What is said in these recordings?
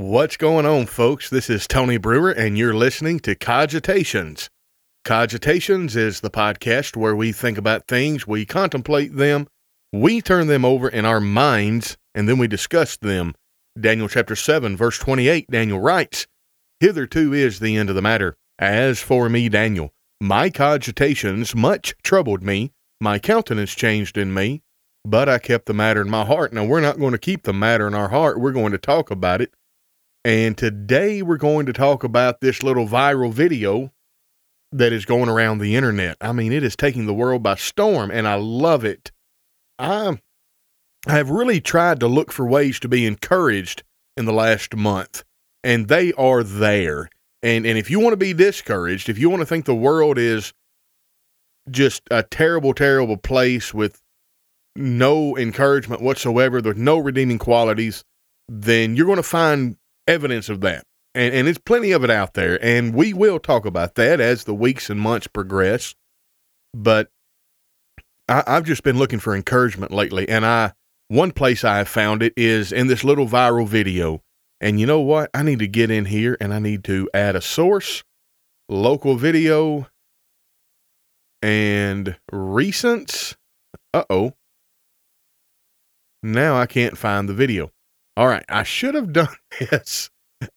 What's going on, folks? This is Tony Brewer, and you're listening to Cogitations. Cogitations is the podcast where we think about things, we contemplate them, we turn them over in our minds, and then we discuss them. Daniel chapter 7, verse 28, Daniel writes, Hitherto is the end of the matter. As for me, Daniel, my cogitations much troubled me, my countenance changed in me, but I kept the matter in my heart. Now, we're not going to keep the matter in our heart, we're going to talk about it and today we're going to talk about this little viral video that is going around the internet. I mean, it is taking the world by storm, and I love it. I have really tried to look for ways to be encouraged in the last month, and they are there. And and if you want to be discouraged, if you want to think the world is just a terrible, terrible place with no encouragement whatsoever, there's no redeeming qualities, then you're going to find evidence of that. And, and it's plenty of it out there. And we will talk about that as the weeks and months progress. But I, I've just been looking for encouragement lately. And I, one place I have found it is in this little viral video. And you know what? I need to get in here and I need to add a source, local video, and recents. Uh oh. Now I can't find the video. All right, I should have done this.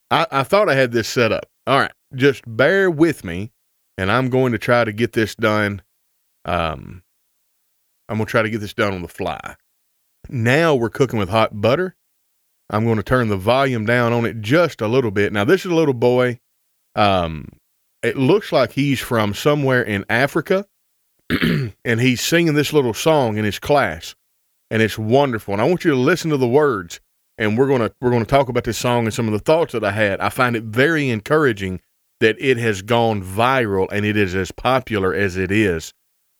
I, I thought I had this set up. All right, just bear with me, and I'm going to try to get this done. Um, I'm going to try to get this done on the fly. Now we're cooking with hot butter. I'm going to turn the volume down on it just a little bit. Now, this is a little boy. Um, it looks like he's from somewhere in Africa, and he's singing this little song in his class, and it's wonderful. And I want you to listen to the words and we're gonna we're gonna talk about this song and some of the thoughts that I had. I find it very encouraging that it has gone viral and it is as popular as it is.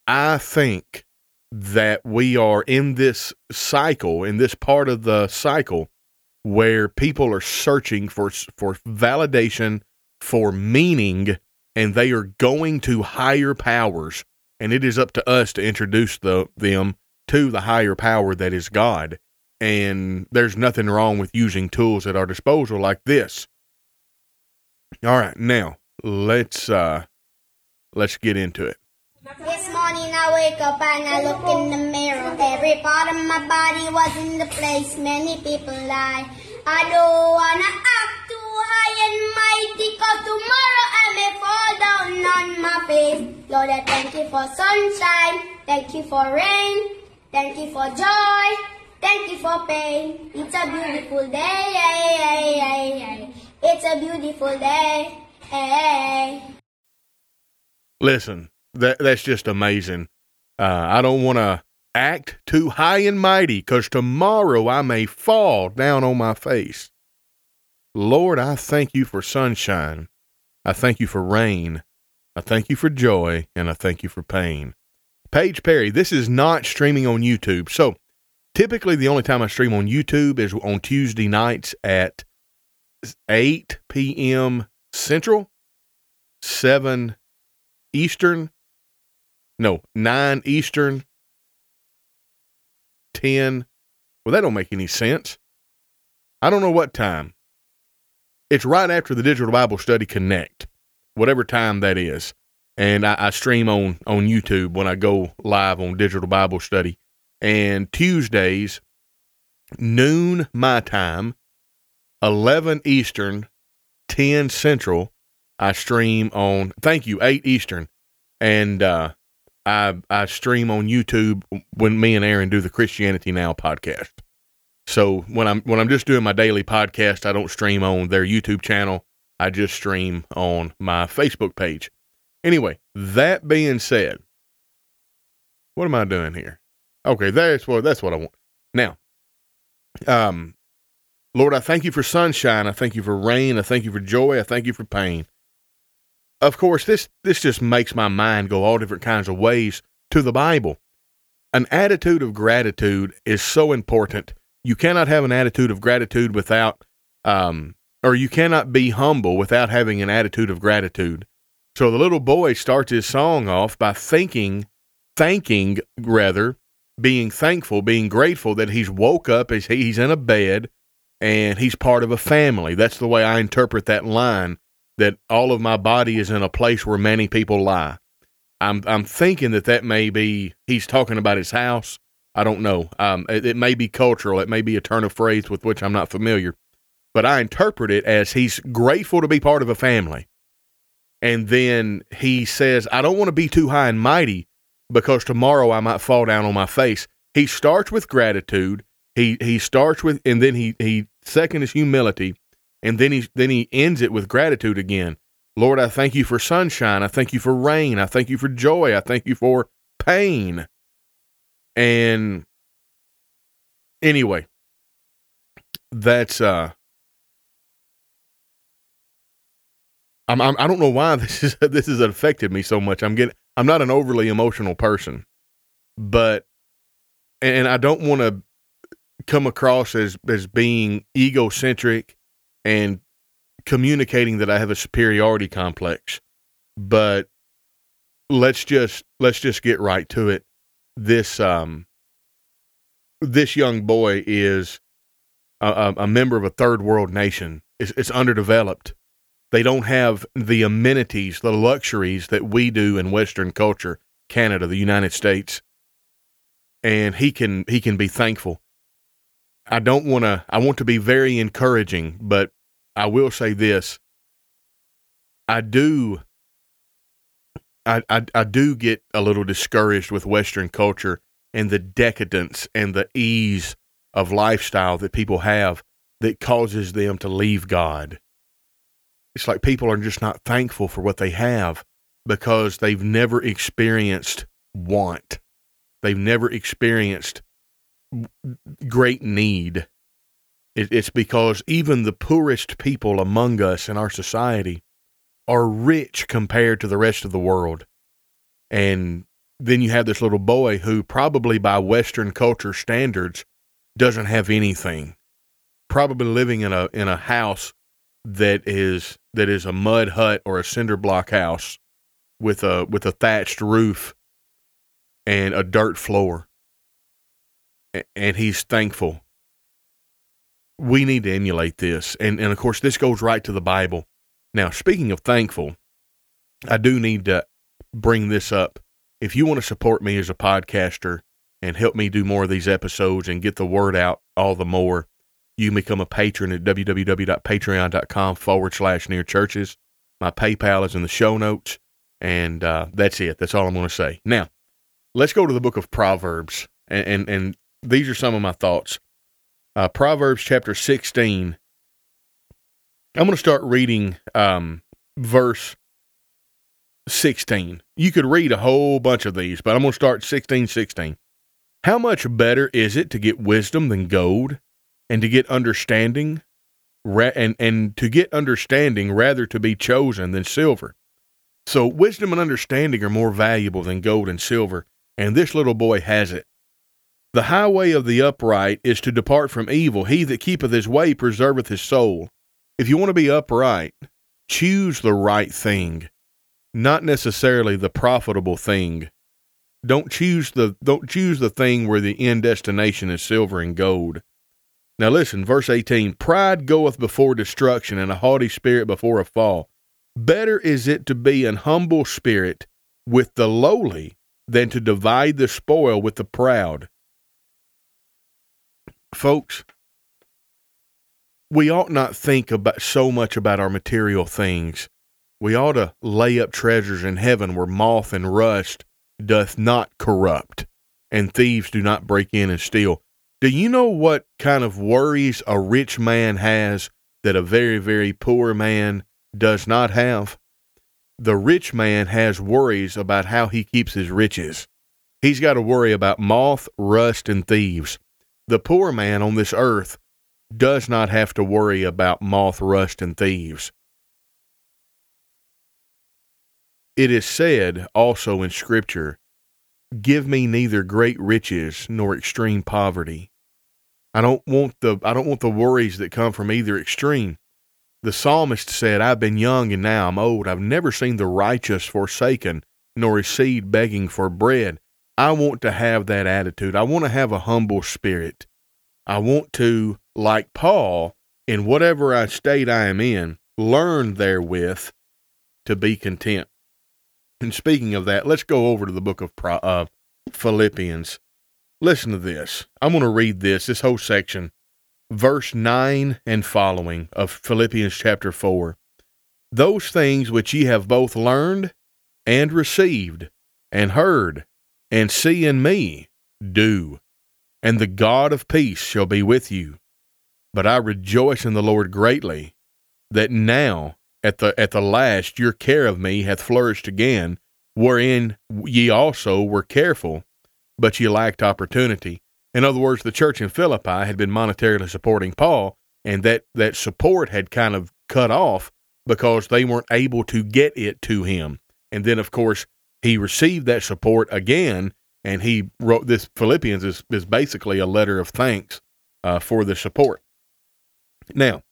I think that we are in this cycle, in this part of the cycle, where people are searching for for validation, for meaning, and they are going to higher powers. And it is up to us to introduce the, them to the higher power that is God and there's nothing wrong with using tools at our disposal like this. All right, now let's uh let's get into it. This morning I wake up and I look in the mirror. Every part of my body was in the place many people lie. I don't wanna act too high and mighty cause tomorrow I may fall down on my face. Lord, I thank you for sunshine. Thank you for rain. Thank you for joy. Thank you for pain. It's a beautiful day. It's a beautiful day. Listen, that that's just amazing. Uh, I don't want to act too high and mighty because tomorrow I may fall down on my face. Lord, I thank you for sunshine. I thank you for rain. I thank you for joy, and I thank you for pain. Paige Perry, this is not streaming on YouTube. So Typically, the only time I stream on YouTube is on Tuesday nights at 8 p.m. Central, 7 Eastern, no, 9 Eastern, 10. Well, that don't make any sense. I don't know what time. It's right after the Digital Bible Study Connect, whatever time that is. And I, I stream on, on YouTube when I go live on Digital Bible Study and Tuesdays, noon my time, 11 Eastern, 10 Central. I stream on, thank you, 8 Eastern. And uh, I, I stream on YouTube when me and Aaron do the Christianity Now podcast. So when I'm when I'm just doing my daily podcast, I don't stream on their YouTube channel. I just stream on my Facebook page. Anyway, that being said, what am I doing here? Okay, that's what that's what I want. Now, um, Lord, I thank you for sunshine. I thank you for rain. I thank you for joy. I thank you for pain. Of course, this this just makes my mind go all different kinds of ways to the Bible. An attitude of gratitude is so important. You cannot have an attitude of gratitude without, um, or you cannot be humble without having an attitude of gratitude. So the little boy starts his song off by thinking, thanking rather being thankful, being grateful that he's woke up, as he's in a bed, and he's part of a family. That's the way I interpret that line that all of my body is in a place where many people lie. I'm I'm thinking that that may be he's talking about his house. I don't know. Um, it, it may be cultural. It may be a turn of phrase with which I'm not familiar, but I interpret it as he's grateful to be part of a family. And then he says, I don't want to be too high and mighty because tomorrow I might fall down on my face. He starts with gratitude. He he starts with and then he he second is humility. And then he then he ends it with gratitude again. Lord, I thank you for sunshine. I thank you for rain. I thank you for joy. I thank you for pain. And anyway, that's uh I'm, I'm I don't know why this is this has affected me so much. I'm getting I'm not an overly emotional person, but and I don't want to come across as as being egocentric and communicating that I have a superiority complex. But let's just let's just get right to it. This um this young boy is a, a member of a third world nation. It's, it's underdeveloped. They don't have the amenities, the luxuries that we do in Western culture, Canada, the United States. And he can he can be thankful. I don't want to. I want to be very encouraging, but I will say this. I do I, I, I do get a little discouraged with Western culture and the decadence and the ease of lifestyle that people have that causes them to leave God. It's like people are just not thankful for what they have because they've never experienced want. They've never experienced great need. It's because even the poorest people among us in our society are rich compared to the rest of the world. And then you have this little boy who, probably by Western culture standards, doesn't have anything. Probably living in a in a house that is that is a mud hut or a cinder block house with a with a thatched roof and a dirt floor. And he's thankful we need to emulate this. And, and of course, this goes right to the Bible. Now, speaking of thankful, I do need to bring this up. If you want to support me as a podcaster and help me do more of these episodes and get the word out all the more, you can become a patron at www.patreon.com forward slash near churches. My PayPal is in the show notes. And uh, that's it. That's all I'm going to say. Now, let's go to the book of Proverbs. And, and, and these are some of my thoughts uh, Proverbs chapter 16. I'm going to start reading um, verse 16. You could read a whole bunch of these, but I'm going to start 16 16. How much better is it to get wisdom than gold, and to get understanding, ra- and, and to get understanding rather to be chosen than silver? So, wisdom and understanding are more valuable than gold and silver, and this little boy has it. The highway of the upright is to depart from evil. He that keepeth his way preserveth his soul. If you want to be upright, choose the right thing, not necessarily the profitable thing. Don't choose the don't choose the thing where the end destination is silver and gold. Now listen, verse 18, pride goeth before destruction and a haughty spirit before a fall. Better is it to be an humble spirit with the lowly than to divide the spoil with the proud folks, we ought not think about so much about our material things. We ought to lay up treasures in heaven where moth and rust doth not corrupt, and thieves do not break in and steal. Do you know what kind of worries a rich man has that a very, very poor man does not have? The rich man has worries about how he keeps his riches. He's got to worry about moth, rust, and thieves. The poor man on this earth does not have to worry about moth, rust, and thieves. It is said also in Scripture, Give me neither great riches nor extreme poverty. I don't want the I don't want the worries that come from either extreme. The psalmist said, I've been young and now I'm old. I've never seen the righteous forsaken, nor his seed begging for bread. I want to have that attitude. I want to have a humble spirit. I want to, like Paul, in whatever I state I am in, learn therewith to be content. And speaking of that, let's go over to the book of uh, Philippians. Listen to this. I'm going to read this, this whole section, verse 9 and following of Philippians chapter 4. Those things which ye have both learned and received and heard and see in me, do, and the God of peace shall be with you. But I rejoice in the Lord greatly that now at the at the last your care of me hath flourished again, wherein ye also were careful, but ye lacked opportunity. In other words, the church in Philippi had been monetarily supporting Paul, and that, that support had kind of cut off because they weren't able to get it to him. And then, of course, he received that support again, and he wrote this Philippians is, is basically a letter of thanks uh, for the support. Now,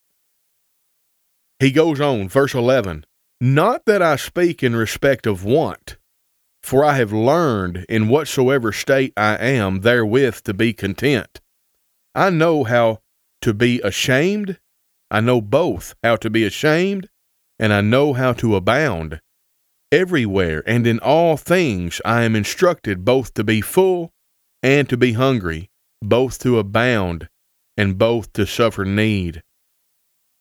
he goes on, verse 11 Not that I speak in respect of want, for I have learned in whatsoever state I am therewith to be content. I know how to be ashamed, I know both how to be ashamed, and I know how to abound. Everywhere and in all things I am instructed both to be full and to be hungry, both to abound and both to suffer need.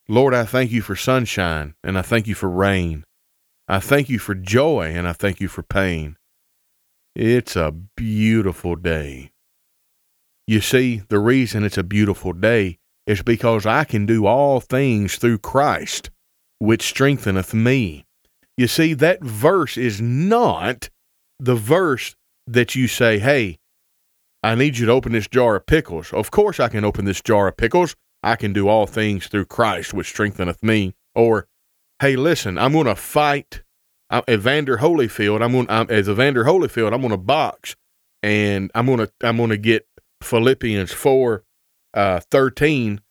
Lord, I thank you for sunshine and I thank you for rain. I thank you for joy and I thank you for pain. It's a beautiful day. You see, the reason it's a beautiful day is because I can do all things through Christ, which strengtheneth me. You see, that verse is not the verse that you say, hey, I need you to open this jar of pickles. Of course, I can open this jar of pickles I can do all things through Christ, which strengtheneth me. Or, hey, listen, I'm going to fight I'm, Evander Holyfield. I'm going I'm, as Evander Holyfield. I'm going to box, and I'm going to I'm going to get Philippians four uh, thirteen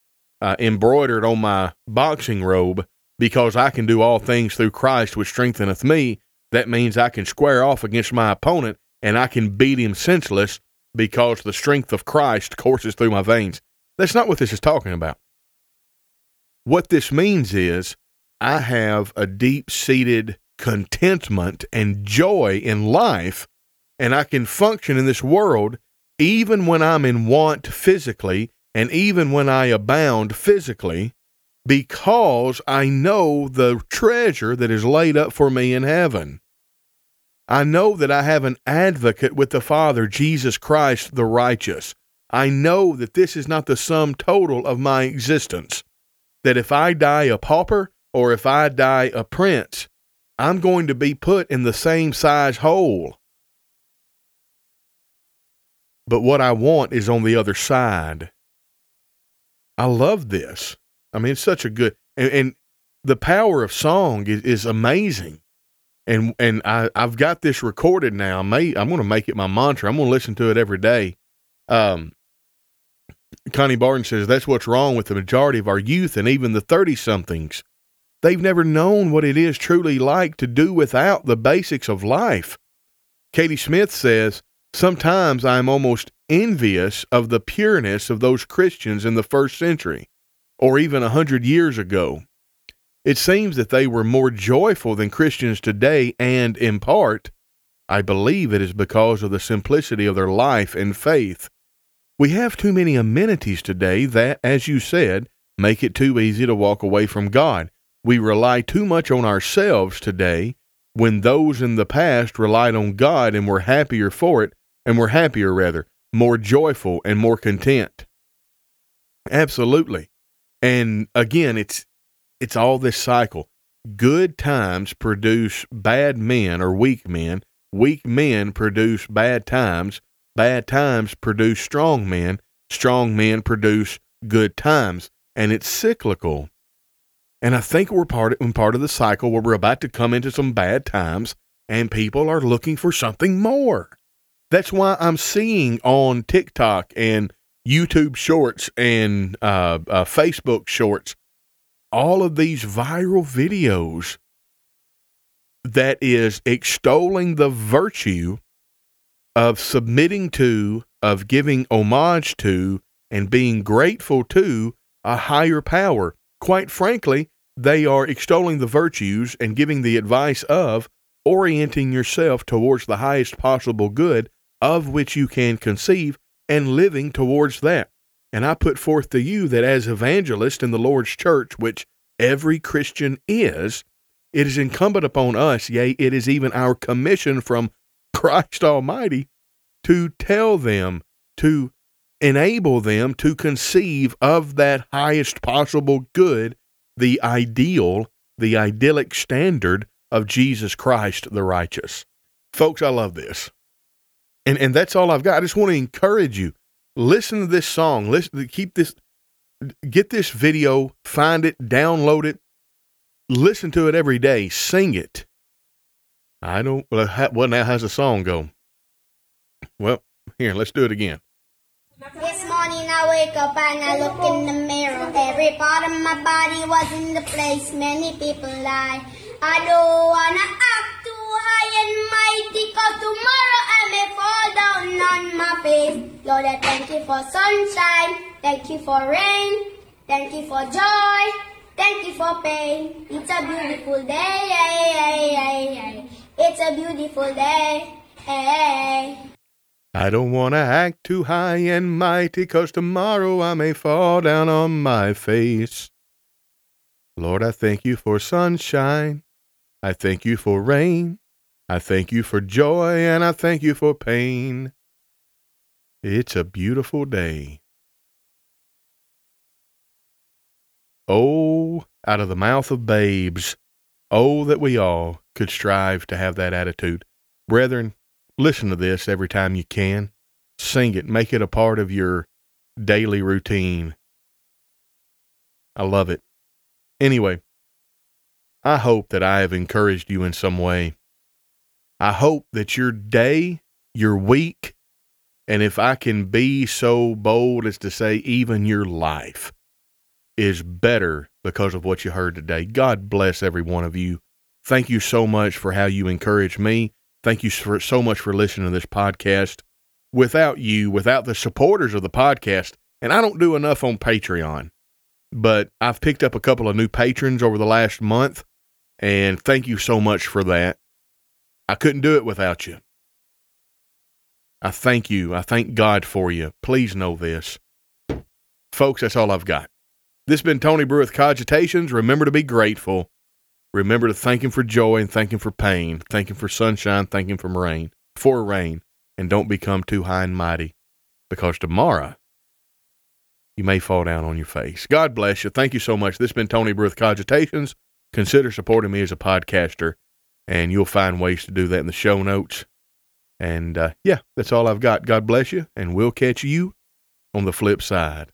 uh, embroidered on my boxing robe because I can do all things through Christ, which strengtheneth me. That means I can square off against my opponent and I can beat him senseless because the strength of Christ courses through my veins. That's not what this is talking about. What this means is I have a deep seated contentment and joy in life, and I can function in this world even when I'm in want physically and even when I abound physically because I know the treasure that is laid up for me in heaven. I know that I have an advocate with the Father, Jesus Christ the righteous. I know that this is not the sum total of my existence. That if I die a pauper or if I die a prince, I'm going to be put in the same size hole. But what I want is on the other side. I love this. I mean, it's such a good and, and the power of song is, is amazing. And and I, I've got this recorded now. I may I'm gonna make it my mantra. I'm gonna listen to it every day. Um, Connie Barton says that's what's wrong with the majority of our youth and even the 30 somethings. They've never known what it is truly like to do without the basics of life. Katie Smith says, Sometimes I am almost envious of the pureness of those Christians in the first century, or even a hundred years ago. It seems that they were more joyful than Christians today, and in part, I believe it is because of the simplicity of their life and faith we have too many amenities today that, as you said, make it too easy to walk away from God. We rely too much on ourselves today when those in the past relied on God and were happier for it, and were happier rather, more joyful and more content. Absolutely. And again, it's it's all this cycle. Good times produce bad men or weak men. Weak men produce bad times. Bad times produce strong men. Strong men produce good times. And it's cyclical. And I think we're part of, part of the cycle where we're about to come into some bad times and people are looking for something more. That's why I'm seeing on TikTok and YouTube shorts and uh, uh, Facebook shorts all of these viral videos that is extolling the virtue of submitting to, of giving homage to, and being grateful to a higher power. Quite frankly, they are extolling the virtues and giving the advice of orienting yourself towards the highest possible good of which you can conceive and living towards that. And I put forth to you that as evangelist in the Lord's church, which every Christian is, it is incumbent upon us, yea, it is even our commission from Christ Almighty to tell them, to enable them to conceive of that highest possible good, the ideal, the idyllic standard of Jesus Christ the righteous. Folks, I love this. And and that's all I've got. I just want to encourage you. Listen to this song. Listen keep this get this video, find it, download it, listen to it every day, sing it. I don't well, now how's the song go? Well, here, let's do it again. Wake up and I look in the mirror. Every part of my body was in the place many people lie. I don't wanna act too high and mighty cause tomorrow I may fall down on my face. Lord, I thank you for sunshine. Thank you for rain. Thank you for joy. Thank you for pain. It's a beautiful day. It's a beautiful day. I don't want to act too high and mighty, 'cause tomorrow I may fall down on my face. Lord, I thank you for sunshine. I thank you for rain. I thank you for joy, and I thank you for pain. It's a beautiful day. Oh, out of the mouth of babes, oh, that we all could strive to have that attitude. Brethren, Listen to this every time you can. Sing it, make it a part of your daily routine. I love it. Anyway, I hope that I have encouraged you in some way. I hope that your day, your week, and if I can be so bold as to say, even your life is better because of what you heard today. God bless every one of you. Thank you so much for how you encourage me. Thank you for, so much for listening to this podcast. Without you, without the supporters of the podcast, and I don't do enough on Patreon, but I've picked up a couple of new patrons over the last month, and thank you so much for that. I couldn't do it without you. I thank you. I thank God for you. Please know this. Folks, that's all I've got. This has been Tony Brewer with Cogitations. Remember to be grateful. Remember to thank Him for joy and thank Him for pain. Thank Him for sunshine. Thank Him for rain. For rain. And don't become too high and mighty because tomorrow you may fall down on your face. God bless you. Thank you so much. This has been Tony Brewer Cogitations. Consider supporting me as a podcaster, and you'll find ways to do that in the show notes. And uh, yeah, that's all I've got. God bless you, and we'll catch you on the flip side.